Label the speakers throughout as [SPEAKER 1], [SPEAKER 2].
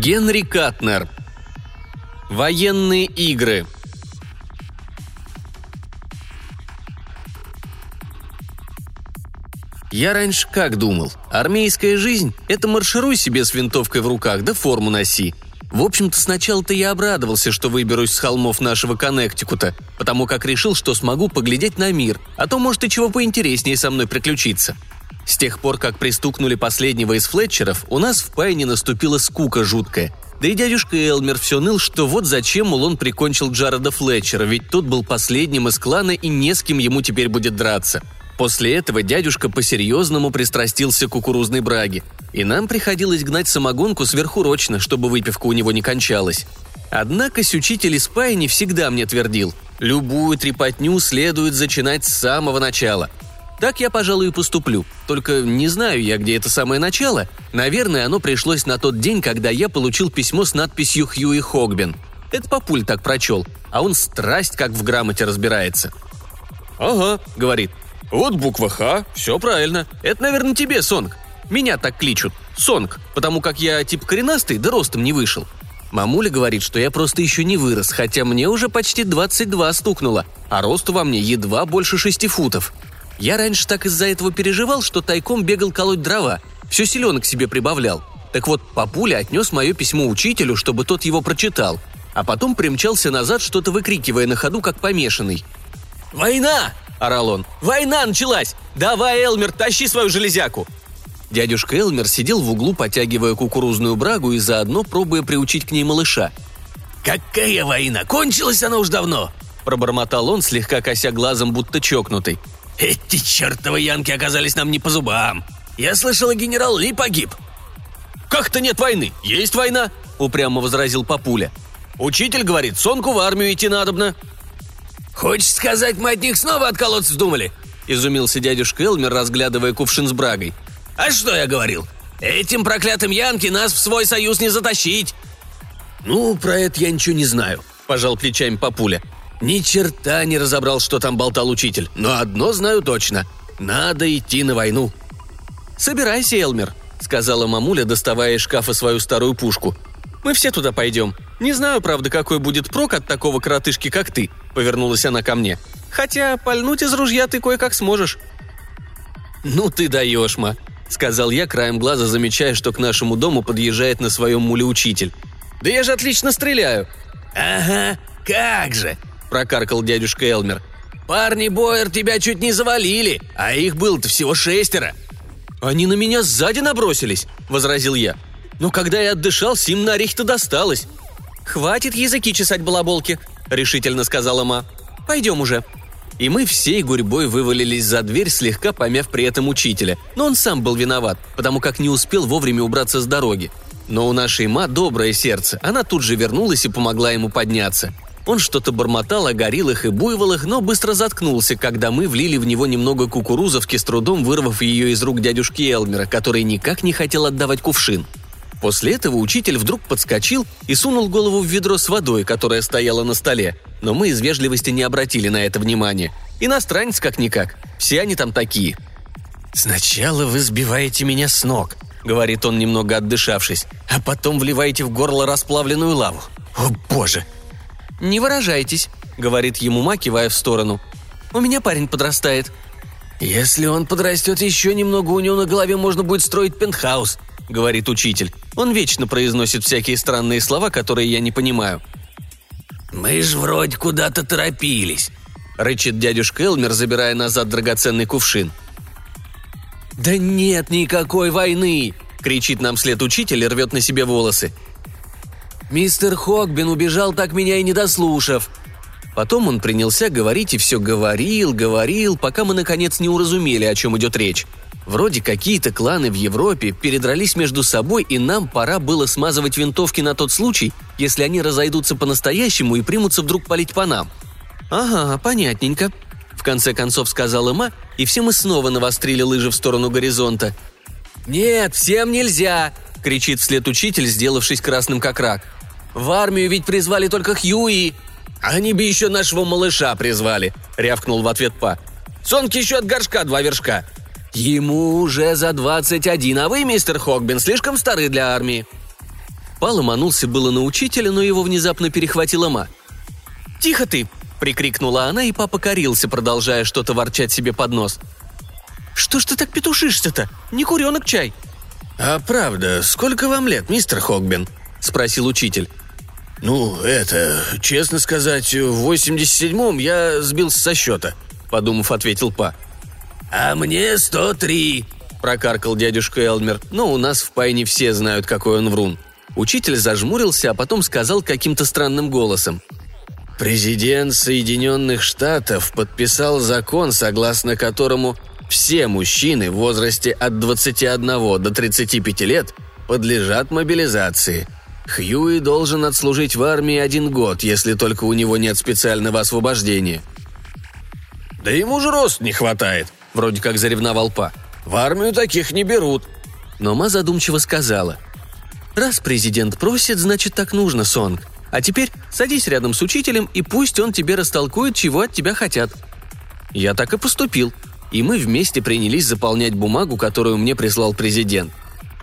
[SPEAKER 1] Генри Катнер. Военные игры. Я раньше как думал? Армейская жизнь – это маршируй себе с винтовкой в руках, да форму носи. В общем-то, сначала-то я обрадовался, что выберусь с холмов нашего Коннектикута, потому как решил, что смогу поглядеть на мир, а то, может, и чего поинтереснее со мной приключиться. С тех пор, как пристукнули последнего из Флетчеров, у нас в Пайне наступила скука жуткая. Да и дядюшка Элмер все ныл, что вот зачем, мол, он прикончил Джареда Флетчера, ведь тот был последним из клана и не с кем ему теперь будет драться. После этого дядюшка по-серьезному пристрастился к кукурузной браге, и нам приходилось гнать самогонку сверхурочно, чтобы выпивка у него не кончалась. Однако учитель из не всегда мне твердил, любую трепотню следует зачинать с самого начала – так я, пожалуй, и поступлю. Только не знаю я, где это самое начало. Наверное, оно пришлось на тот день, когда я получил письмо с надписью «Хьюи Хогбин». Это папуль так прочел, а он страсть как в грамоте разбирается. «Ага», — говорит. «Вот буква «Х», все правильно. Это, наверное, тебе, Сонг. Меня так кличут. Сонг, потому как я тип коренастый, да ростом не вышел. Мамуля говорит, что я просто еще не вырос, хотя мне уже почти 22 стукнуло, а росту во мне едва больше 6 футов. Я раньше так из-за этого переживал, что тайком бегал колоть дрова, все селенок себе прибавлял. Так вот, папуля отнес мое письмо учителю, чтобы тот его прочитал, а потом примчался назад, что-то выкрикивая на ходу, как помешанный. «Война!» – орал он. «Война началась! Давай, Элмер, тащи свою железяку!» Дядюшка Элмер сидел в углу, потягивая кукурузную брагу и заодно пробуя приучить к ней малыша.
[SPEAKER 2] «Какая война? Кончилась она уж давно!»
[SPEAKER 1] – пробормотал он, слегка кося глазом, будто чокнутый.
[SPEAKER 2] Эти чертовы янки оказались нам не по зубам. Я слышал, генерал Ли погиб.
[SPEAKER 1] Как-то нет войны, есть война, упрямо возразил Папуля. Учитель говорит, сонку в армию идти надобно.
[SPEAKER 2] Хочешь сказать, мы от них снова отколоться вздумали?
[SPEAKER 1] Изумился дядюшка Элмер, разглядывая кувшин с брагой.
[SPEAKER 2] А что я говорил? Этим проклятым Янки нас в свой союз не затащить.
[SPEAKER 1] Ну, про это я ничего не знаю, пожал плечами Папуля. Ни черта не разобрал, что там болтал учитель, но одно знаю точно. Надо идти на войну. «Собирайся, Элмер», — сказала мамуля, доставая из шкафа свою старую пушку. «Мы все туда пойдем. Не знаю, правда, какой будет прок от такого коротышки, как ты», — повернулась она ко мне. «Хотя пальнуть из ружья ты кое-как сможешь». «Ну ты даешь, ма», — сказал я, краем глаза замечая, что к нашему дому подъезжает на своем муле учитель. «Да я же отлично стреляю!»
[SPEAKER 2] «Ага, как же!»
[SPEAKER 1] Прокаркал дядюшка Элмер.
[SPEAKER 2] «Парни Бойер тебя чуть не завалили, а их было-то всего шестеро».
[SPEAKER 1] «Они на меня сзади набросились», — возразил я. «Но когда я отдышался, им на орехи-то досталось». «Хватит языки чесать балаболки», — решительно сказала Ма. «Пойдем уже». И мы всей гурьбой вывалились за дверь, слегка помяв при этом учителя. Но он сам был виноват, потому как не успел вовремя убраться с дороги. Но у нашей Ма доброе сердце, она тут же вернулась и помогла ему подняться. Он что-то бормотал о гориллах и буйволах, но быстро заткнулся, когда мы влили в него немного кукурузовки, с трудом вырвав ее из рук дядюшки Элмера, который никак не хотел отдавать кувшин. После этого учитель вдруг подскочил и сунул голову в ведро с водой, которое стояло на столе, но мы из вежливости не обратили на это внимания. Иностранец как-никак, все они там такие. «Сначала вы сбиваете меня с ног», — говорит он, немного отдышавшись, «а потом вливаете в горло расплавленную лаву. О боже, «Не выражайтесь», — говорит ему Ма, кивая в сторону. «У меня парень подрастает».
[SPEAKER 2] «Если он подрастет еще немного, у него на голове можно будет строить пентхаус», — говорит учитель.
[SPEAKER 1] Он вечно произносит всякие странные слова, которые я не понимаю.
[SPEAKER 2] «Мы ж вроде куда-то торопились», —
[SPEAKER 1] рычит дядюшка Элмер, забирая назад драгоценный кувшин. «Да нет никакой войны!» — кричит нам вслед учитель и рвет на себе волосы. Мистер Хогбин убежал, так меня и не дослушав. Потом он принялся говорить и все говорил, говорил, пока мы наконец не уразумели, о чем идет речь. Вроде какие-то кланы в Европе передрались между собой, и нам пора было смазывать винтовки на тот случай, если они разойдутся по-настоящему и примутся вдруг палить по нам. «Ага, понятненько», — в конце концов сказала Ма, и все мы снова навострили лыжи в сторону горизонта. «Нет, всем нельзя!» — кричит вслед учитель, сделавшись красным как рак. В армию ведь призвали только Хьюи. Они бы еще нашего малыша призвали», — рявкнул в ответ Па. «Сонки еще от горшка два вершка». «Ему уже за двадцать один, а вы, мистер Хогбин, слишком стары для армии». Па ломанулся было на учителя, но его внезапно перехватила ма. «Тихо ты!» – прикрикнула она, и папа корился, продолжая что-то ворчать себе под нос. «Что ж ты так петушишься-то? Не куренок чай!»
[SPEAKER 2] «А правда, сколько вам лет, мистер Хогбин?» – спросил учитель. «Ну, это, честно сказать, в 87-м я сбился со счета», – подумав, ответил Па. «А мне 103», – прокаркал дядюшка Элмер, но у нас в Пай не все знают, какой он врун. Учитель зажмурился, а потом сказал каким-то странным голосом. Президент Соединенных Штатов подписал закон, согласно которому все мужчины в возрасте от 21 до 35 лет подлежат мобилизации. Хьюи должен отслужить в армии один год, если только у него нет специального освобождения. «Да ему же рост не хватает», — вроде как заревновал Па. «В армию таких не берут». Но Ма задумчиво сказала. «Раз президент просит, значит так нужно, Сонг. А теперь садись рядом с учителем, и пусть он тебе растолкует, чего от тебя хотят». Я так и поступил, и мы вместе принялись заполнять бумагу, которую мне прислал президент.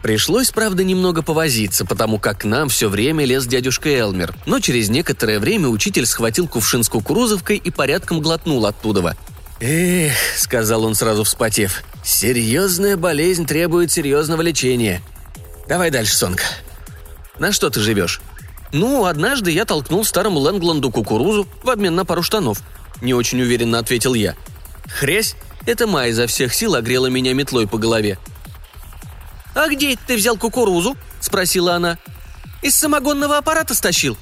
[SPEAKER 2] Пришлось, правда, немного повозиться, потому как к нам все время лез дядюшка Элмер, но через некоторое время учитель схватил кувшин с кукурузовкой и порядком глотнул оттуда. «Эх», — сказал он сразу вспотев, — «серьезная болезнь требует серьезного лечения. Давай дальше, Сонг. На что ты живешь?» «Ну, однажды я толкнул старому Лэнгланду кукурузу в обмен на пару штанов», — не очень уверенно ответил я. «Хрясь!» — это Майя изо всех сил огрела меня метлой по голове. «А где ты взял кукурузу?» — спросила она. «Из самогонного аппарата стащил?»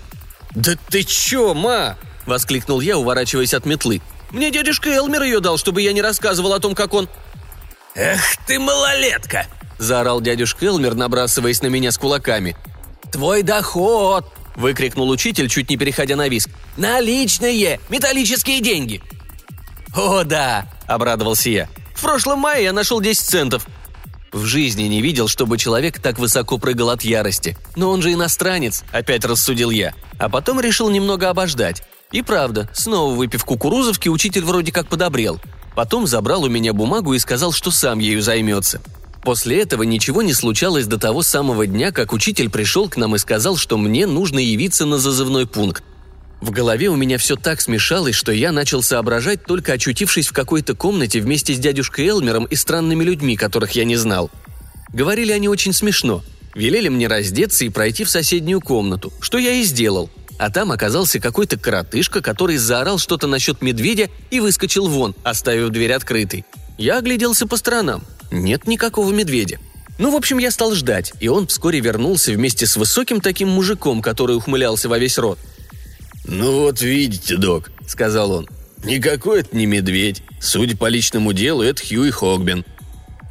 [SPEAKER 2] «Да ты чё, ма?» — воскликнул я, уворачиваясь от метлы. «Мне дядюшка Элмер ее дал, чтобы я не рассказывал о том, как он...»
[SPEAKER 3] «Эх ты малолетка!»
[SPEAKER 1] — заорал дядюшка Элмер, набрасываясь на меня с кулаками.
[SPEAKER 2] «Твой доход!» – выкрикнул учитель, чуть не переходя на виск. «Наличные! Металлические деньги!»
[SPEAKER 1] «О, да!» – обрадовался я. «В прошлом мае я нашел 10 центов». В жизни не видел, чтобы человек так высоко прыгал от ярости. Но он же иностранец, опять рассудил я. А потом решил немного обождать. И правда, снова выпив кукурузовки, учитель вроде как подобрел. Потом забрал у меня бумагу и сказал, что сам ею займется. После этого ничего не случалось до того самого дня, как учитель пришел к нам и сказал, что мне нужно явиться на зазывной пункт. В голове у меня все так смешалось, что я начал соображать, только очутившись в какой-то комнате вместе с дядюшкой Элмером и странными людьми, которых я не знал. Говорили они очень смешно. Велели мне раздеться и пройти в соседнюю комнату, что я и сделал. А там оказался какой-то коротышка, который заорал что-то насчет медведя и выскочил вон, оставив дверь открытой. Я огляделся по сторонам. Нет никакого медведя. Ну, в общем, я стал ждать, и он вскоре вернулся вместе с высоким таким мужиком, который ухмылялся во весь рот.
[SPEAKER 2] «Ну вот видите, док», — сказал он. «Никакой это не медведь. Судя по личному делу, это Хьюи Хогбин».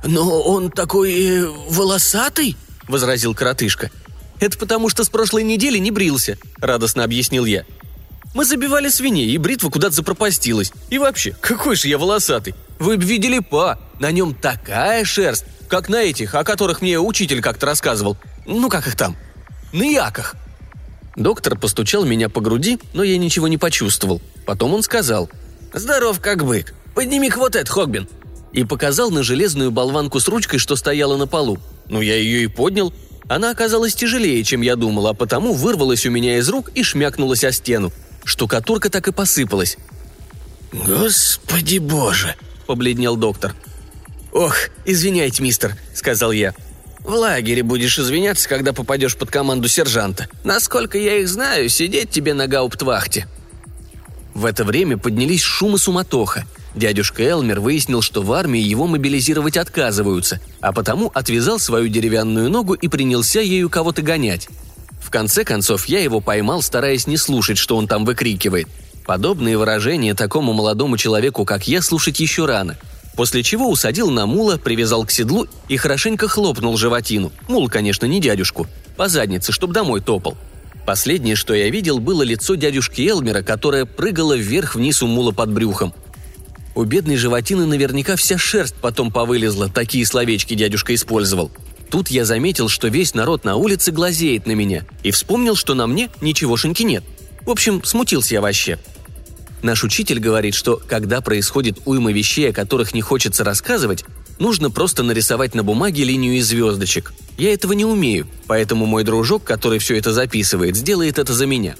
[SPEAKER 3] «Но он такой э, волосатый?»
[SPEAKER 1] — возразил коротышка. «Это потому, что с прошлой недели не брился», — радостно объяснил я. Мы забивали свиней, и бритва куда-то запропастилась. И вообще, какой же я волосатый. Вы бы видели па, на нем такая шерсть, как на этих, о которых мне учитель как-то рассказывал. Ну, как их там? На яках. Доктор постучал меня по груди, но я ничего не почувствовал. Потом он сказал. «Здоров, как бык. Подними-ка вот этот, Хогбин». И показал на железную болванку с ручкой, что стояла на полу. Ну, я ее и поднял. Она оказалась тяжелее, чем я думал, а потому вырвалась у меня из рук и шмякнулась о стену. Штукатурка так и посыпалась.
[SPEAKER 3] «Господи боже!»
[SPEAKER 1] – побледнел доктор. «Ох, извиняйте, мистер», – сказал я. «В лагере будешь извиняться, когда попадешь под команду сержанта. Насколько я их знаю, сидеть тебе на гауптвахте». В это время поднялись шум и суматоха. Дядюшка Элмер выяснил, что в армии его мобилизировать отказываются, а потому отвязал свою деревянную ногу и принялся ею кого-то гонять. В конце концов, я его поймал, стараясь не слушать, что он там выкрикивает. Подобные выражения такому молодому человеку, как я, слушать еще рано. После чего усадил на мула, привязал к седлу и хорошенько хлопнул животину. Мул, конечно, не дядюшку. По заднице, чтоб домой топал. Последнее, что я видел, было лицо дядюшки Элмера, которое прыгало вверх-вниз у мула под брюхом. У бедной животины наверняка вся шерсть потом повылезла, такие словечки дядюшка использовал. Тут я заметил, что весь народ на улице глазеет на меня, и вспомнил, что на мне ничегошеньки нет. В общем, смутился я вообще. Наш учитель говорит, что когда происходит уйма вещей, о которых не хочется рассказывать, Нужно просто нарисовать на бумаге линию из звездочек. Я этого не умею, поэтому мой дружок, который все это записывает, сделает это за меня.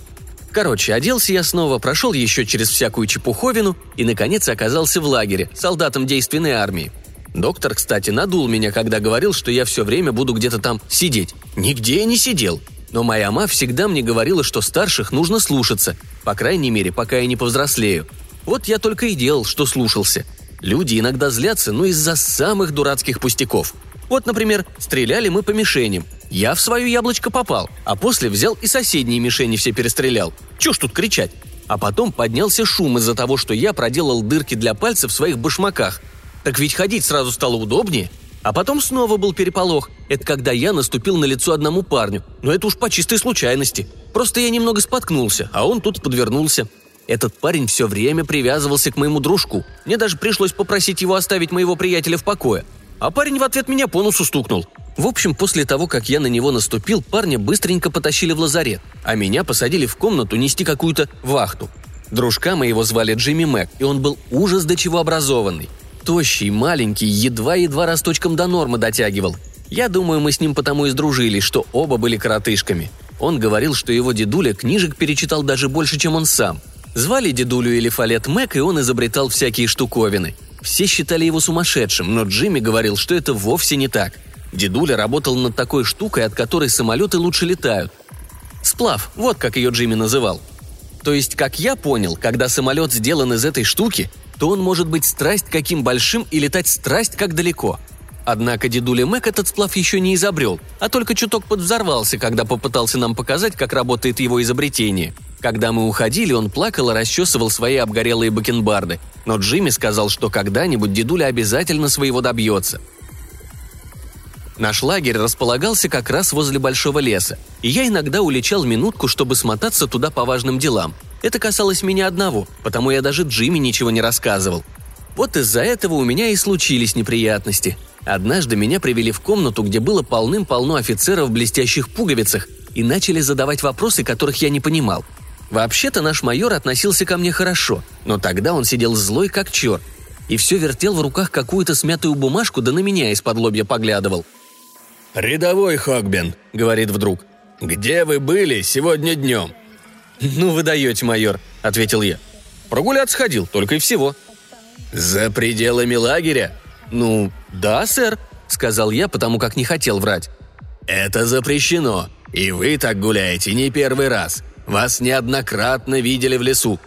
[SPEAKER 1] Короче, оделся я снова, прошел еще через всякую чепуховину и, наконец, оказался в лагере, солдатом действенной армии. Доктор, кстати, надул меня, когда говорил, что я все время буду где-то там сидеть. Нигде я не сидел. Но моя мама всегда мне говорила, что старших нужно слушаться, по крайней мере, пока я не повзрослею. Вот я только и делал, что слушался. Люди иногда злятся, но из-за самых дурацких пустяков. Вот, например, стреляли мы по мишеням. Я в свое яблочко попал, а после взял и соседние мишени все перестрелял. Чё ж тут кричать? А потом поднялся шум из-за того, что я проделал дырки для пальцев в своих башмаках. Так ведь ходить сразу стало удобнее. А потом снова был переполох. Это когда я наступил на лицо одному парню. Но это уж по чистой случайности. Просто я немного споткнулся, а он тут подвернулся. Этот парень все время привязывался к моему дружку. Мне даже пришлось попросить его оставить моего приятеля в покое. А парень в ответ меня по носу стукнул. В общем, после того, как я на него наступил, парня быстренько потащили в лазарет, а меня посадили в комнату нести какую-то вахту. Дружка моего звали Джимми Мэг, и он был ужас до чего образованный. Тощий, маленький, едва-едва росточком до нормы дотягивал. Я думаю, мы с ним потому и сдружились, что оба были коротышками. Он говорил, что его дедуля книжек перечитал даже больше, чем он сам – Звали дедулю или Фалет Мэг, и он изобретал всякие штуковины. Все считали его сумасшедшим, но Джимми говорил, что это вовсе не так. Дедуля работал над такой штукой, от которой самолеты лучше летают. Сплав, вот как ее Джимми называл. То есть, как я понял, когда самолет сделан из этой штуки, то он может быть страсть каким большим и летать страсть как далеко. Однако дедуля Мэг этот сплав еще не изобрел, а только чуток подвзорвался, когда попытался нам показать, как работает его изобретение – когда мы уходили, он плакал и расчесывал свои обгорелые бакенбарды, но Джимми сказал, что когда-нибудь дедуля обязательно своего добьется. Наш лагерь располагался как раз возле большого леса, и я иногда улечал минутку, чтобы смотаться туда по важным делам. Это касалось меня одного, потому я даже Джимми ничего не рассказывал. Вот из-за этого у меня и случились неприятности. Однажды меня привели в комнату, где было полным-полно офицеров в блестящих пуговицах, и начали задавать вопросы, которых я не понимал – Вообще-то наш майор относился ко мне хорошо, но тогда он сидел злой как черт и все вертел в руках какую-то смятую бумажку, да на меня из-под лобья поглядывал.
[SPEAKER 2] «Рядовой Хогбен», — говорит вдруг, — «где вы были сегодня днем?»
[SPEAKER 1] «Ну вы даете, майор», — ответил я. «Прогуляться ходил, только и всего».
[SPEAKER 2] «За пределами лагеря?»
[SPEAKER 1] «Ну, да, сэр», — сказал я, потому как не хотел врать.
[SPEAKER 2] «Это запрещено, и вы так гуляете не первый раз. Вас неоднократно видели в лесу».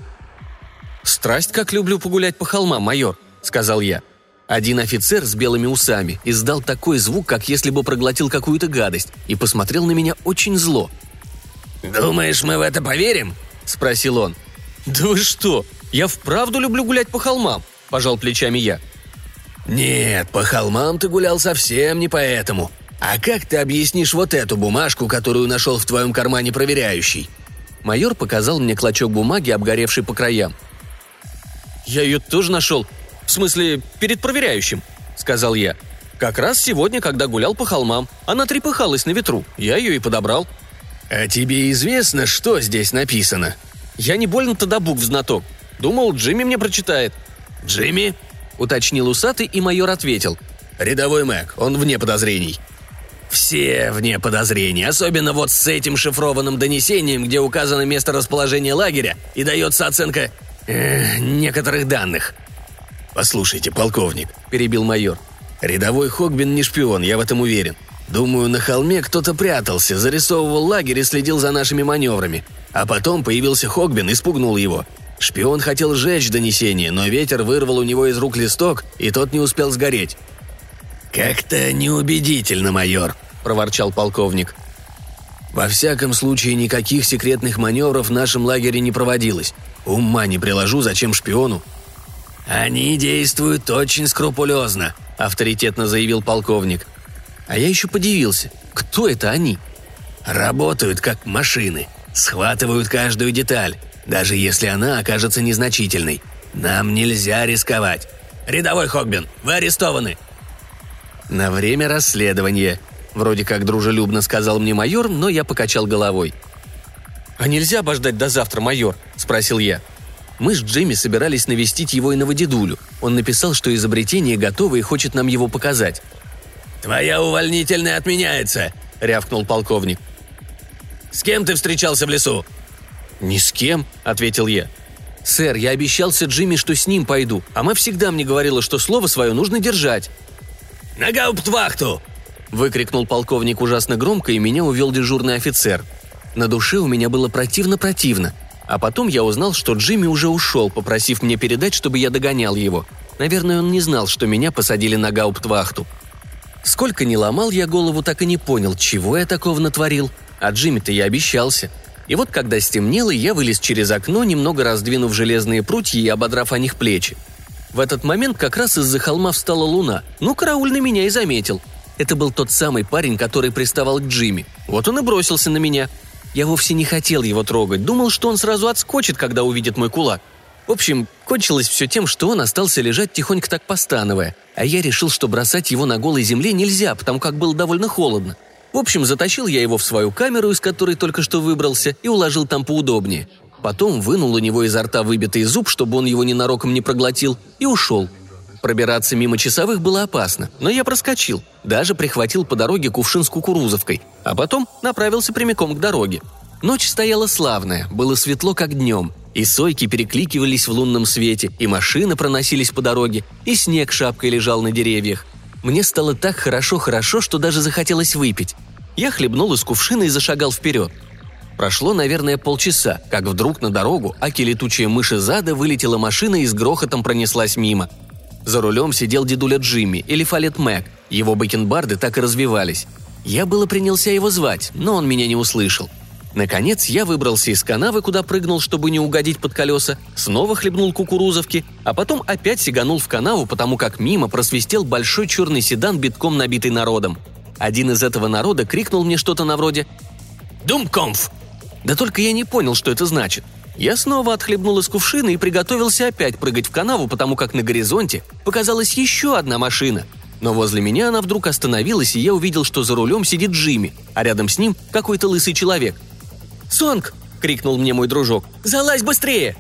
[SPEAKER 1] «Страсть, как люблю погулять по холмам, майор», — сказал я. Один офицер с белыми усами издал такой звук, как если бы проглотил какую-то гадость, и посмотрел на меня очень зло.
[SPEAKER 2] «Думаешь, мы в это поверим?» — спросил он.
[SPEAKER 1] «Да вы что? Я вправду люблю гулять по холмам», — пожал плечами я.
[SPEAKER 2] «Нет, по холмам ты гулял совсем не поэтому. А как ты объяснишь вот эту бумажку, которую нашел в твоем кармане проверяющий?»
[SPEAKER 1] Майор показал мне клочок бумаги, обгоревший по краям. «Я ее тоже нашел. В смысле, перед проверяющим», — сказал я. «Как раз сегодня, когда гулял по холмам. Она трепыхалась на ветру. Я ее и подобрал».
[SPEAKER 2] «А тебе известно, что здесь написано?»
[SPEAKER 1] «Я не больно-то до букв знаток. Думал, Джимми мне прочитает».
[SPEAKER 2] «Джимми?»
[SPEAKER 1] — уточнил усатый, и майор ответил.
[SPEAKER 2] «Рядовой Мэг, он вне подозрений». Все вне подозрений, особенно вот с этим шифрованным донесением, где указано место расположения лагеря и дается оценка э, некоторых данных. «Послушайте, полковник», — перебил майор. «Рядовой Хогбин не шпион, я в этом уверен. Думаю, на холме кто-то прятался, зарисовывал лагерь и следил за нашими маневрами. А потом появился Хогбин и спугнул его. Шпион хотел сжечь донесение, но ветер вырвал у него из рук листок, и тот не успел сгореть. «Как-то неубедительно, майор», – проворчал полковник. «Во всяком случае, никаких секретных маневров в нашем лагере не проводилось. Ума не приложу, зачем шпиону». «Они действуют очень скрупулезно», – авторитетно заявил полковник. А я еще подивился. Кто это они? «Работают как машины. Схватывают каждую деталь, даже если она окажется незначительной. Нам нельзя рисковать. Рядовой Хогбин, вы арестованы!» «На время расследования», — вроде как дружелюбно сказал мне майор, но я покачал головой. «А нельзя обождать до завтра, майор?» – спросил я.
[SPEAKER 1] Мы с Джимми собирались навестить его и новодедулю. Он написал, что изобретение готово и хочет нам его показать.
[SPEAKER 2] «Твоя увольнительная отменяется», — рявкнул полковник. «С кем ты встречался в лесу?»
[SPEAKER 1] «Ни с кем», — ответил я. «Сэр, я обещался Джимми, что с ним пойду, а мать всегда мне говорила, что слово свое нужно держать».
[SPEAKER 2] «На гауптвахту!»
[SPEAKER 1] — выкрикнул полковник ужасно громко, и меня увел дежурный офицер. На душе у меня было противно-противно. А потом я узнал, что Джимми уже ушел, попросив мне передать, чтобы я догонял его. Наверное, он не знал, что меня посадили на гауптвахту. Сколько ни ломал я голову, так и не понял, чего я такого натворил. А Джимми-то я обещался. И вот когда стемнело, я вылез через окно, немного раздвинув железные прутья и ободрав о них плечи. В этот момент как раз из-за холма встала луна. Ну, караульный меня и заметил. Это был тот самый парень, который приставал к Джимми. Вот он и бросился на меня. Я вовсе не хотел его трогать, думал, что он сразу отскочит, когда увидит мой кулак. В общем, кончилось все тем, что он остался лежать тихонько так постановая, а я решил, что бросать его на голой земле нельзя, потому как было довольно холодно. В общем, затащил я его в свою камеру, из которой только что выбрался, и уложил там поудобнее. Потом вынул у него изо рта выбитый зуб, чтобы он его ненароком не проглотил, и ушел. Пробираться мимо часовых было опасно, но я проскочил. Даже прихватил по дороге кувшин с кукурузовкой, а потом направился прямиком к дороге. Ночь стояла славная, было светло как днем, и сойки перекликивались в лунном свете, и машины проносились по дороге, и снег шапкой лежал на деревьях. Мне стало так хорошо-хорошо, что даже захотелось выпить. Я хлебнул из кувшина и зашагал вперед. Прошло, наверное, полчаса, как вдруг на дорогу, аки летучая мыши зада, вылетела машина и с грохотом пронеслась мимо. За рулем сидел дедуля Джимми или Фалет Мэг. Его бакенбарды так и развивались. Я было принялся его звать, но он меня не услышал. Наконец я выбрался из канавы, куда прыгнул, чтобы не угодить под колеса, снова хлебнул кукурузовки, а потом опять сиганул в канаву, потому как мимо просвистел большой черный седан, битком набитый народом. Один из этого народа крикнул мне что-то на вроде «Думкомф!» Да только я не понял, что это значит. Я снова отхлебнул из кувшина и приготовился опять прыгать в канаву, потому как на горизонте показалась еще одна машина. Но возле меня она вдруг остановилась, и я увидел, что за рулем сидит Джимми, а рядом с ним какой-то лысый человек. «Сонг!» — крикнул мне мой дружок. «Залазь быстрее!»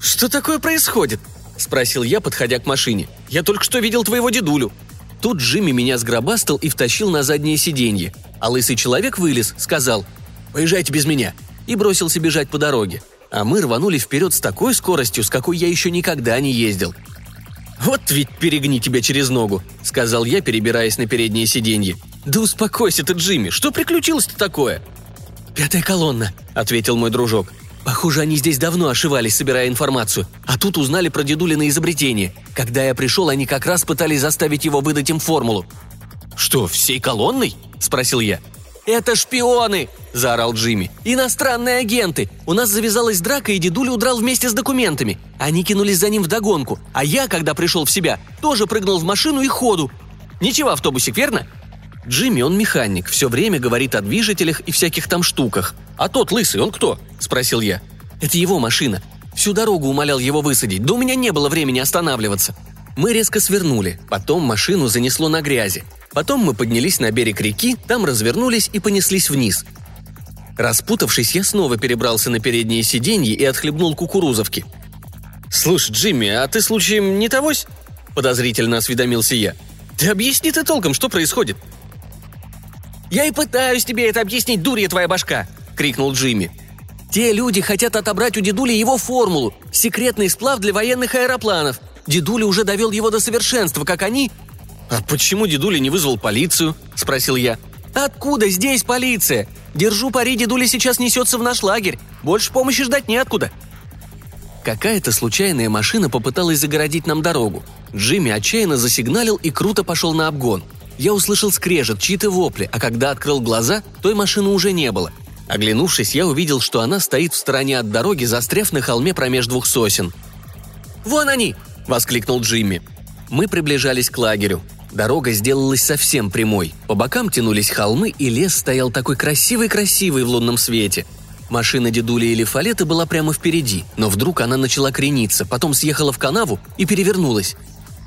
[SPEAKER 1] «Что такое происходит?» — спросил я, подходя к машине. «Я только что видел твоего дедулю». Тут Джимми меня сгробастал и втащил на заднее сиденье. А лысый человек вылез, сказал «Поезжайте без меня» и бросился бежать по дороге а мы рванули вперед с такой скоростью, с какой я еще никогда не ездил. «Вот ведь перегни тебя через ногу», — сказал я, перебираясь на переднее сиденье. «Да успокойся ты, Джимми, что приключилось-то такое?» «Пятая колонна», — ответил мой дружок. «Похоже, они здесь давно ошивались, собирая информацию, а тут узнали про дедулино изобретение. Когда я пришел, они как раз пытались заставить его выдать им формулу». «Что, всей колонной?» – спросил я. «Это шпионы!» – заорал Джимми. «Иностранные агенты! У нас завязалась драка, и дедуля удрал вместе с документами. Они кинулись за ним вдогонку, а я, когда пришел в себя, тоже прыгнул в машину и ходу. Ничего, автобусик, верно?» Джимми, он механик, все время говорит о движителях и всяких там штуках. «А тот лысый, он кто?» – спросил я. «Это его машина. Всю дорогу умолял его высадить, да у меня не было времени останавливаться». Мы резко свернули, потом машину занесло на грязи. Потом мы поднялись на берег реки, там развернулись и понеслись вниз. Распутавшись, я снова перебрался на переднее сиденье и отхлебнул кукурузовки. «Слушай, Джимми, а ты случаем не тогось?» – подозрительно осведомился я. «Ты объясни ты толком, что происходит?» «Я и пытаюсь тебе это объяснить, дурья твоя башка!» – крикнул Джимми. «Те люди хотят отобрать у дедули его формулу – секретный сплав для военных аэропланов. Дедуля уже довел его до совершенства, как они «А почему дедуля не вызвал полицию?» – спросил я. «Откуда здесь полиция? Держу пари, дедуля сейчас несется в наш лагерь. Больше помощи ждать неоткуда». Какая-то случайная машина попыталась загородить нам дорогу. Джимми отчаянно засигналил и круто пошел на обгон. Я услышал скрежет, чьи-то вопли, а когда открыл глаза, той машины уже не было. Оглянувшись, я увидел, что она стоит в стороне от дороги, застряв на холме промеж двух сосен. «Вон они!» – воскликнул Джимми. Мы приближались к лагерю. Дорога сделалась совсем прямой. По бокам тянулись холмы, и лес стоял такой красивый-красивый в лунном свете. Машина дедули или фалеты была прямо впереди, но вдруг она начала крениться, потом съехала в канаву и перевернулась.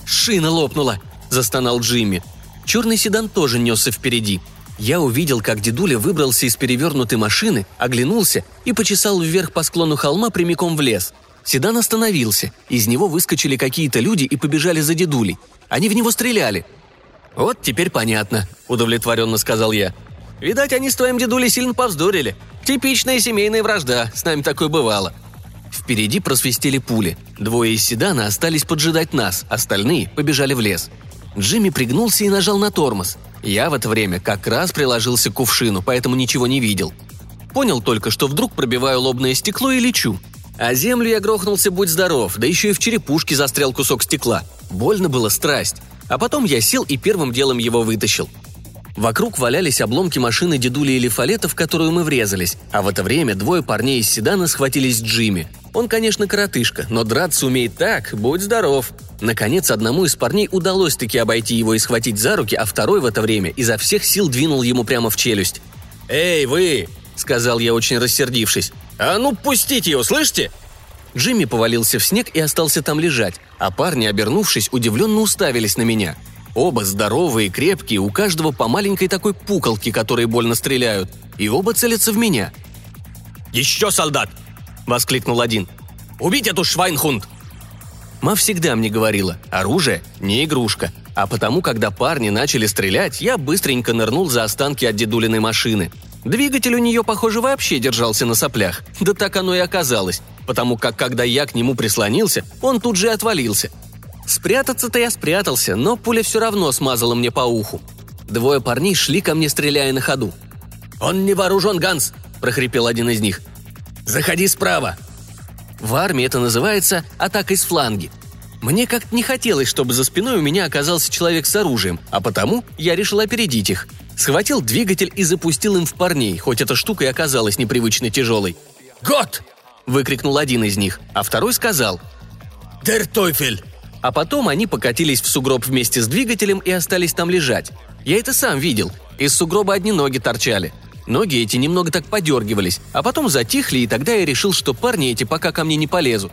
[SPEAKER 1] «Шина лопнула!» – застонал Джимми. Черный седан тоже несся впереди. Я увидел, как дедуля выбрался из перевернутой машины, оглянулся и почесал вверх по склону холма прямиком в лес. Седан остановился, из него выскочили какие-то люди и побежали за дедулей. Они в него стреляли. «Вот теперь понятно», – удовлетворенно сказал я. «Видать, они с твоим дедулей сильно повздорили. Типичная семейная вражда, с нами такое бывало». Впереди просвистели пули. Двое из седана остались поджидать нас, остальные побежали в лес. Джимми пригнулся и нажал на тормоз. Я в это время как раз приложился к кувшину, поэтому ничего не видел. Понял только, что вдруг пробиваю лобное стекло и лечу. А землю я грохнулся, будь здоров, да еще и в черепушке застрял кусок стекла. Больно было страсть. А потом я сел и первым делом его вытащил. Вокруг валялись обломки машины дедули или фалета, в которую мы врезались, а в это время двое парней из седана схватились Джимми. Он, конечно, коротышка, но драться умеет так, будь здоров. Наконец, одному из парней удалось таки обойти его и схватить за руки, а второй в это время изо всех сил двинул ему прямо в челюсть. «Эй, вы!» – сказал я, очень рассердившись. «А ну, пустите его, слышите?» Джимми повалился в снег и остался там лежать, а парни, обернувшись, удивленно уставились на меня. Оба здоровые, крепкие, у каждого по маленькой такой пуколке, которые больно стреляют, и оба целятся в меня. «Еще солдат!» – воскликнул один. «Убить эту швайнхунд!» Ма всегда мне говорила, оружие – не игрушка, а потому, когда парни начали стрелять, я быстренько нырнул за останки от дедулиной машины. Двигатель у нее, похоже, вообще держался на соплях. Да так оно и оказалось потому как когда я к нему прислонился, он тут же отвалился. Спрятаться-то я спрятался, но пуля все равно смазала мне по уху. Двое парней шли ко мне, стреляя на ходу. «Он не вооружен, Ганс!» – прохрипел один из них. «Заходи справа!» В армии это называется атакой с фланги. Мне как-то не хотелось, чтобы за спиной у меня оказался человек с оружием, а потому я решил опередить их. Схватил двигатель и запустил им в парней, хоть эта штука и оказалась непривычно тяжелой. «Гот!» – выкрикнул один из них, а второй сказал «Дер Тойфель!» А потом они покатились в сугроб вместе с двигателем и остались там лежать. Я это сам видел. Из сугроба одни ноги торчали. Ноги эти немного так подергивались, а потом затихли, и тогда я решил, что парни эти пока ко мне не полезут.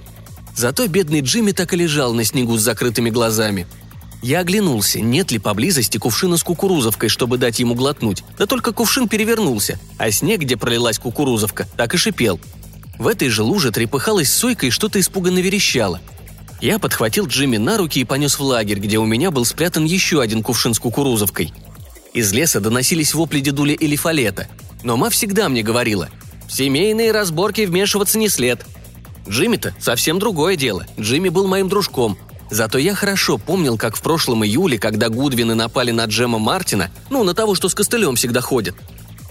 [SPEAKER 1] Зато бедный Джимми так и лежал на снегу с закрытыми глазами. Я оглянулся, нет ли поблизости кувшина с кукурузовкой, чтобы дать ему глотнуть. Да только кувшин перевернулся, а снег, где пролилась кукурузовка, так и шипел. В этой же луже трепыхалась сойка и что-то испуганно верещало. Я подхватил Джимми на руки и понес в лагерь, где у меня был спрятан еще один кувшин с кукурузовкой. Из леса доносились вопли дедуля или фалета, но ма всегда мне говорила «В семейные разборки вмешиваться не след». Джимми-то совсем другое дело. Джимми был моим дружком. Зато я хорошо помнил, как в прошлом июле, когда Гудвины напали на Джема Мартина, ну, на того, что с костылем всегда ходит.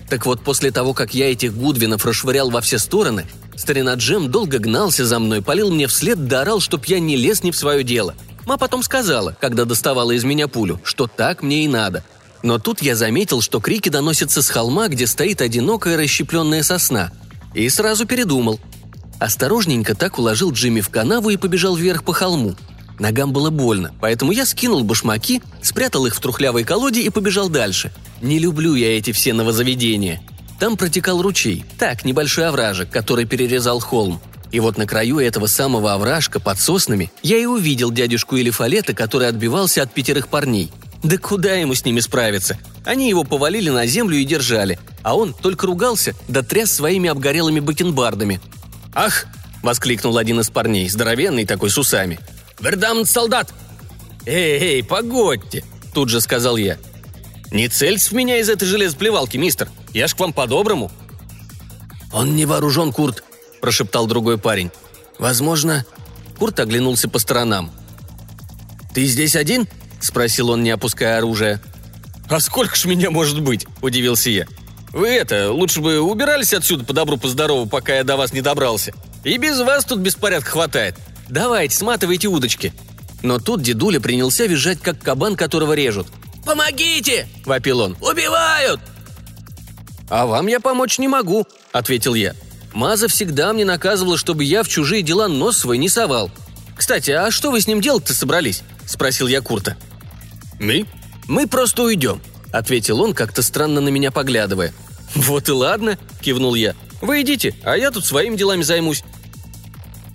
[SPEAKER 1] Так вот, после того, как я этих Гудвинов расшвырял во все стороны, Старина Джем долго гнался за мной, полил мне вслед, да орал, чтоб я не лез не в свое дело. Ма потом сказала, когда доставала из меня пулю, что так мне и надо. Но тут я заметил, что крики доносятся с холма, где стоит одинокая расщепленная сосна. И сразу передумал. Осторожненько так уложил Джимми в канаву и побежал вверх по холму. Ногам было больно, поэтому я скинул башмаки, спрятал их в трухлявой колоде и побежал дальше. Не люблю я эти все новозаведения – там протекал ручей, так, небольшой овражек, который перерезал холм. И вот на краю этого самого овражка под соснами я и увидел дядюшку Элифалета, который отбивался от пятерых парней. Да куда ему с ними справиться? Они его повалили на землю и держали, а он только ругался да тряс своими обгорелыми бакенбардами. «Ах!» – воскликнул один из парней, здоровенный такой с усами. «Вердамт, солдат!» «Эй, эй, погодьте!» – тут же сказал я. «Не цельсь в меня из этой железоплевалки, мистер. Я ж к вам по-доброму».
[SPEAKER 2] «Он не вооружен, Курт», – прошептал другой парень. «Возможно...»
[SPEAKER 1] Курт оглянулся по сторонам.
[SPEAKER 2] «Ты здесь один?» – спросил он, не опуская оружие.
[SPEAKER 1] «А сколько ж меня может быть?» – удивился я. «Вы это, лучше бы убирались отсюда по добру, по здорову, пока я до вас не добрался. И без вас тут беспорядка хватает. Давайте, сматывайте удочки». Но тут дедуля принялся визжать, как кабан, которого режут.
[SPEAKER 3] «Помогите!» – вопил он. «Убивают!»
[SPEAKER 1] «А вам я помочь не могу», – ответил я. «Маза всегда мне наказывала, чтобы я в чужие дела нос свой не совал. Кстати, а что вы с ним делать-то собрались?» – спросил я Курта.
[SPEAKER 2] «Мы?
[SPEAKER 1] Мы просто уйдем», – ответил он, как-то странно на меня поглядывая. «Вот и ладно», – кивнул я. «Вы идите, а я тут своими делами займусь».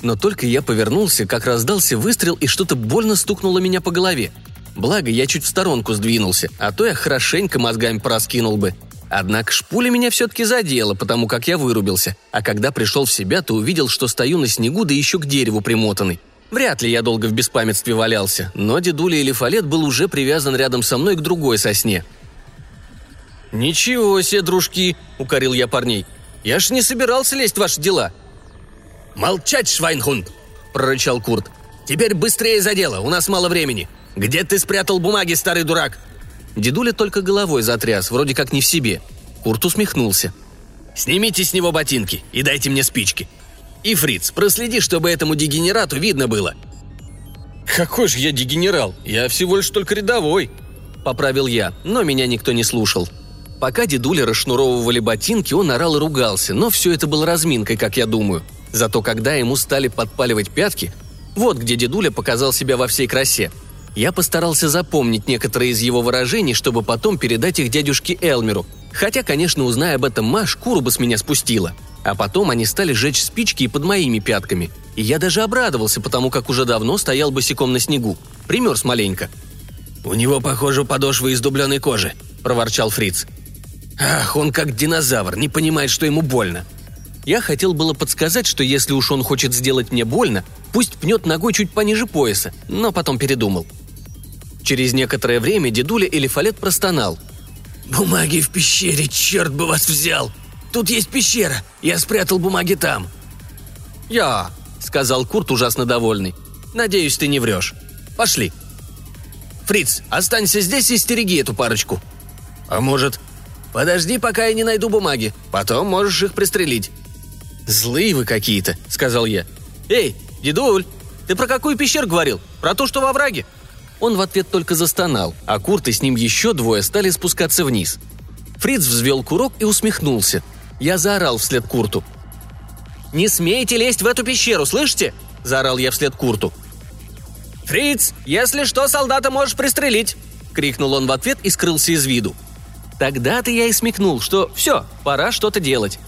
[SPEAKER 1] Но только я повернулся, как раздался выстрел, и что-то больно стукнуло меня по голове – Благо, я чуть в сторонку сдвинулся, а то я хорошенько мозгами пораскинул бы. Однако шпуля меня все-таки задела, потому как я вырубился, а когда пришел в себя, то увидел, что стою на снегу, да еще к дереву примотанный. Вряд ли я долго в беспамятстве валялся, но дедуля или фалет был уже привязан рядом со мной к другой сосне. «Ничего себе, дружки!» — укорил я парней. «Я ж не собирался лезть в ваши дела!»
[SPEAKER 2] «Молчать, Швайнхунд!» — прорычал Курт. «Теперь быстрее за дело, у нас мало времени. Где ты спрятал бумаги, старый дурак?»
[SPEAKER 1] Дедуля только головой затряс, вроде как не в себе. Курт усмехнулся.
[SPEAKER 2] «Снимите с него ботинки и дайте мне спички. И, Фриц, проследи, чтобы этому дегенерату видно было».
[SPEAKER 1] «Какой же я дегенерал? Я всего лишь только рядовой», — поправил я, но меня никто не слушал. Пока дедуля расшнуровывали ботинки, он орал и ругался, но все это было разминкой, как я думаю. Зато когда ему стали подпаливать пятки, вот где дедуля показал себя во всей красе — я постарался запомнить некоторые из его выражений, чтобы потом передать их дядюшке Элмеру. Хотя, конечно, узная об этом Маш, шкуру бы с меня спустила. А потом они стали жечь спички и под моими пятками. И я даже обрадовался, потому как уже давно стоял босиком на снегу. Примерз маленько.
[SPEAKER 2] «У него, похоже, подошвы из дубленой кожи», – проворчал Фриц. «Ах, он как динозавр, не понимает, что ему больно».
[SPEAKER 1] Я хотел было подсказать, что если уж он хочет сделать мне больно, пусть пнет ногой чуть пониже пояса, но потом передумал – Через некоторое время дедуля Элифалет простонал.
[SPEAKER 3] «Бумаги в пещере, черт бы вас взял! Тут есть пещера, я спрятал бумаги там!»
[SPEAKER 1] «Я», — сказал Курт, ужасно довольный. «Надеюсь, ты не врешь. Пошли».
[SPEAKER 2] «Фриц, останься здесь и стереги эту парочку». «А может...» «Подожди, пока я не найду бумаги. Потом можешь их пристрелить».
[SPEAKER 1] «Злые вы какие-то», — сказал я. «Эй, дедуль, ты про какую пещеру говорил? Про ту, что во враге?» Он в ответ только застонал, а Курт и с ним еще двое стали спускаться вниз. Фриц взвел курок и усмехнулся. Я заорал вслед Курту. «Не смейте лезть в эту пещеру, слышите?» – заорал я вслед Курту.
[SPEAKER 2] «Фриц, если что, солдата можешь пристрелить!» – крикнул он в ответ и скрылся из виду.
[SPEAKER 1] Тогда-то я и смекнул, что все, пора что-то делать.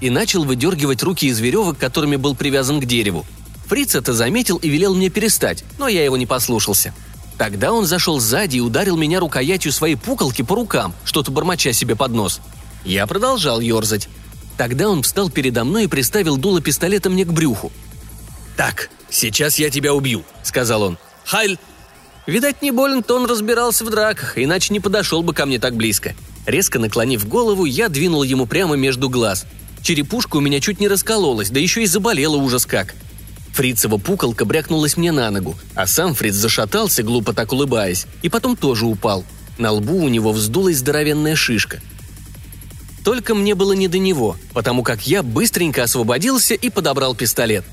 [SPEAKER 1] И начал выдергивать руки из веревок, которыми был привязан к дереву. Фриц это заметил и велел мне перестать, но я его не послушался. Тогда он зашел сзади и ударил меня рукоятью своей пуколки по рукам, что-то бормоча себе под нос. Я продолжал ерзать. Тогда он встал передо мной и приставил дуло пистолета мне к брюху.
[SPEAKER 2] «Так, сейчас я тебя убью», — сказал он. «Хайль!»
[SPEAKER 1] Видать, не болен-то он разбирался в драках, иначе не подошел бы ко мне так близко. Резко наклонив голову, я двинул ему прямо между глаз. Черепушка у меня чуть не раскололась, да еще и заболела ужас как — Фрицева пукалка брякнулась мне на ногу, а сам Фриц зашатался, глупо так улыбаясь, и потом тоже упал. На лбу у него вздулась здоровенная шишка. Только мне было не до него, потому как я быстренько освободился и подобрал пистолет.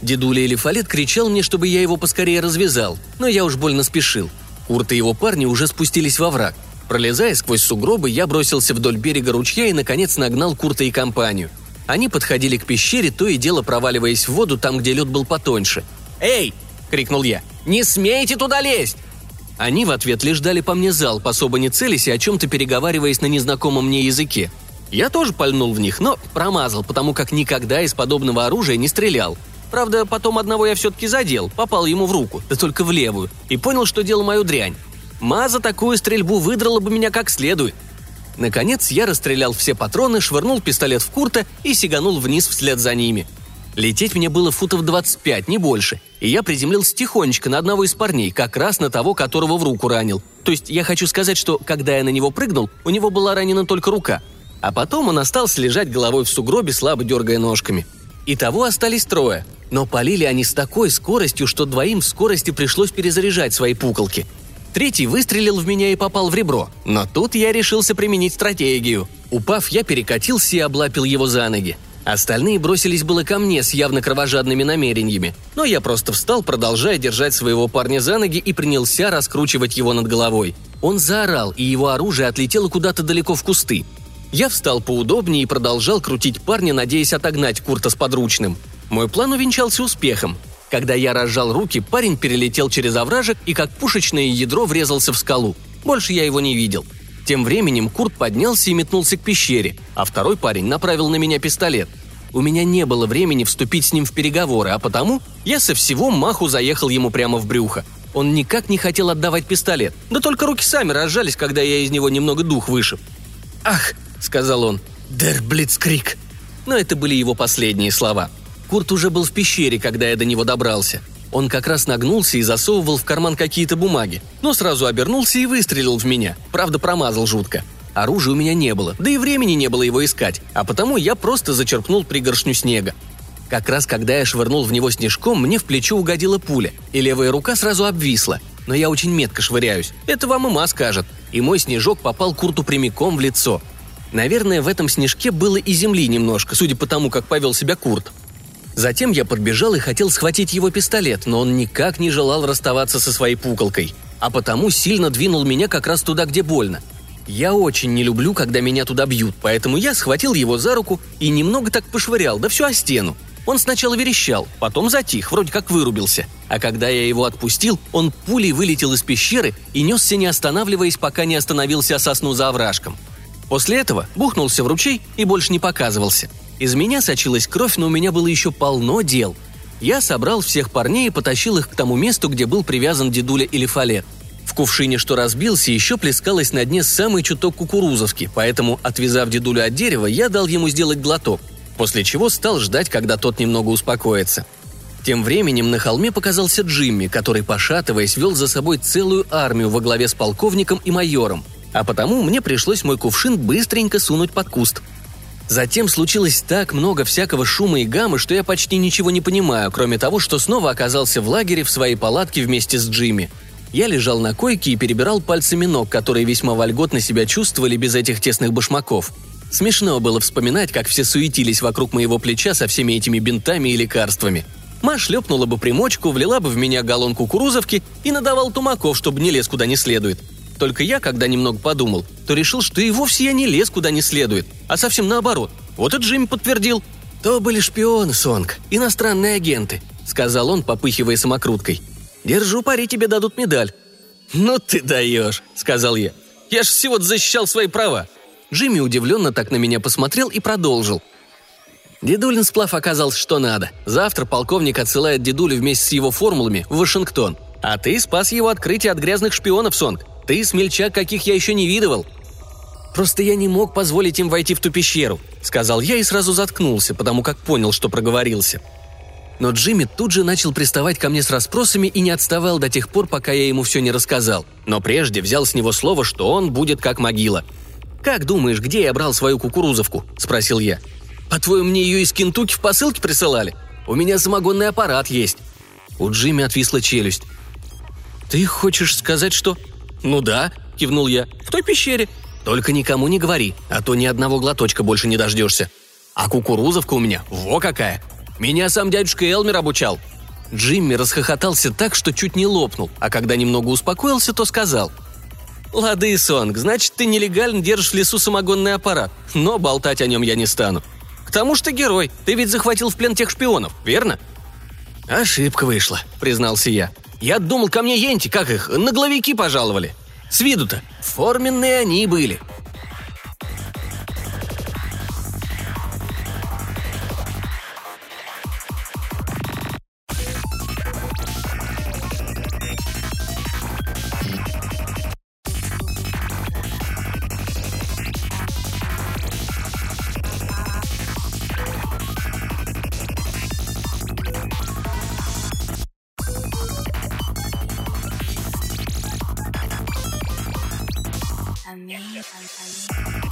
[SPEAKER 1] Дедуля Элифалет кричал мне, чтобы я его поскорее развязал, но я уж больно спешил. Курт и его парни уже спустились во враг. Пролезая сквозь сугробы, я бросился вдоль берега ручья и, наконец, нагнал Курта и компанию – они подходили к пещере, то и дело проваливаясь в воду там, где лед был потоньше. «Эй!» — крикнул я. «Не смейте туда лезть!» Они в ответ лишь дали по мне залп, особо не целясь и о чем-то переговариваясь на незнакомом мне языке. Я тоже пальнул в них, но промазал, потому как никогда из подобного оружия не стрелял. Правда, потом одного я все-таки задел, попал ему в руку, да только в левую, и понял, что делал мою дрянь. Маза такую стрельбу выдрала бы меня как следует. Наконец я расстрелял все патроны, швырнул пистолет в Курта и сиганул вниз вслед за ними. Лететь мне было футов 25, не больше, и я приземлился тихонечко на одного из парней, как раз на того, которого в руку ранил. То есть я хочу сказать, что когда я на него прыгнул, у него была ранена только рука. А потом он остался лежать головой в сугробе, слабо дергая ножками. Итого остались трое, но полили они с такой скоростью, что двоим в скорости пришлось перезаряжать свои пуколки – Третий выстрелил в меня и попал в ребро. Но тут я решился применить стратегию. Упав, я перекатился и облапил его за ноги. Остальные бросились было ко мне с явно кровожадными намерениями, но я просто встал, продолжая держать своего парня за ноги и принялся раскручивать его над головой. Он заорал, и его оружие отлетело куда-то далеко в кусты. Я встал поудобнее и продолжал крутить парня, надеясь отогнать Курта с подручным. Мой план увенчался успехом. Когда я разжал руки, парень перелетел через овражек и как пушечное ядро врезался в скалу. Больше я его не видел. Тем временем Курт поднялся и метнулся к пещере, а второй парень направил на меня пистолет. У меня не было времени вступить с ним в переговоры, а потому я со всего маху заехал ему прямо в брюхо. Он никак не хотел отдавать пистолет, да только руки сами разжались, когда я из него немного дух вышиб. Ах, — сказал он.
[SPEAKER 3] «Дер Блицкрик».
[SPEAKER 1] Но это были его последние слова. Курт уже был в пещере, когда я до него добрался. Он как раз нагнулся и засовывал в карман какие-то бумаги, но сразу обернулся и выстрелил в меня. Правда, промазал жутко. Оружия у меня не было, да и времени не было его искать, а потому я просто зачерпнул пригоршню снега. Как раз когда я швырнул в него снежком, мне в плечо угодила пуля, и левая рука сразу обвисла. Но я очень метко швыряюсь. Это вам ума скажет. И мой снежок попал Курту прямиком в лицо. Наверное, в этом снежке было и земли немножко, судя по тому, как повел себя Курт. Затем я подбежал и хотел схватить его пистолет, но он никак не желал расставаться со своей пуколкой, а потому сильно двинул меня как раз туда, где больно. Я очень не люблю, когда меня туда бьют, поэтому я схватил его за руку и немного так пошвырял, да все о стену. Он сначала верещал, потом затих, вроде как вырубился. А когда я его отпустил, он пулей вылетел из пещеры и несся не останавливаясь, пока не остановился сосну за овражком. После этого бухнулся в ручей и больше не показывался – из меня сочилась кровь, но у меня было еще полно дел. Я собрал всех парней и потащил их к тому месту, где был привязан дедуля или фалет. В кувшине, что разбился, еще плескалось на дне самый чуток кукурузовки, поэтому, отвязав дедулю от дерева, я дал ему сделать глоток, после чего стал ждать, когда тот немного успокоится. Тем временем на холме показался Джимми, который, пошатываясь, вел за собой целую армию во главе с полковником и майором, а потому мне пришлось мой кувшин быстренько сунуть под куст – Затем случилось так много всякого шума и гаммы, что я почти ничего не понимаю, кроме того, что снова оказался в лагере в своей палатке вместе с Джимми. Я лежал на койке и перебирал пальцами ног, которые весьма вольготно себя чувствовали без этих тесных башмаков. Смешно было вспоминать, как все суетились вокруг моего плеча со всеми этими бинтами и лекарствами. Ма шлепнула бы примочку, влила бы в меня галлон кукурузовки и надавал тумаков, чтобы не лез куда не следует – только я, когда немного подумал, то решил, что и вовсе я не лез куда не следует, а совсем наоборот. Вот и Джимми подтвердил. «То были шпионы, Сонг, иностранные агенты», — сказал он, попыхивая самокруткой. «Держу пари, тебе дадут медаль». «Ну ты даешь», — сказал я. «Я ж всего защищал свои права». Джимми удивленно так на меня посмотрел и продолжил. Дедулин сплав оказался что надо. Завтра полковник отсылает дедулю вместе с его формулами в Вашингтон. А ты спас его открытие от грязных шпионов, Сонг. Ты смельчак, каких я еще не видывал. Просто я не мог позволить им войти в ту пещеру», — сказал я и сразу заткнулся, потому как понял, что проговорился. Но Джимми тут же начал приставать ко мне с расспросами и не отставал до тех пор, пока я ему все не рассказал. Но прежде взял с него слово, что он будет как могила. «Как думаешь, где я брал свою кукурузовку?» – спросил я. «По-твоему, мне ее из Кентуки в посылке присылали? У меня самогонный аппарат есть». У Джимми отвисла челюсть. «Ты хочешь сказать, что...» «Ну да», — кивнул я, — «в той пещере». «Только никому не говори, а то ни одного глоточка больше не дождешься. А кукурузовка у меня, во какая! Меня сам дядюшка Элмер обучал». Джимми расхохотался так, что чуть не лопнул, а когда немного успокоился, то сказал. «Лады, Сонг, значит, ты нелегально держишь в лесу самогонный аппарат, но болтать о нем я не стану. К тому же ты герой, ты ведь захватил в плен тех шпионов, верно?» «Ошибка вышла», — признался я. Я думал, ко мне енти, как их, нагловики пожаловали. С виду-то форменные они были.
[SPEAKER 4] Yes.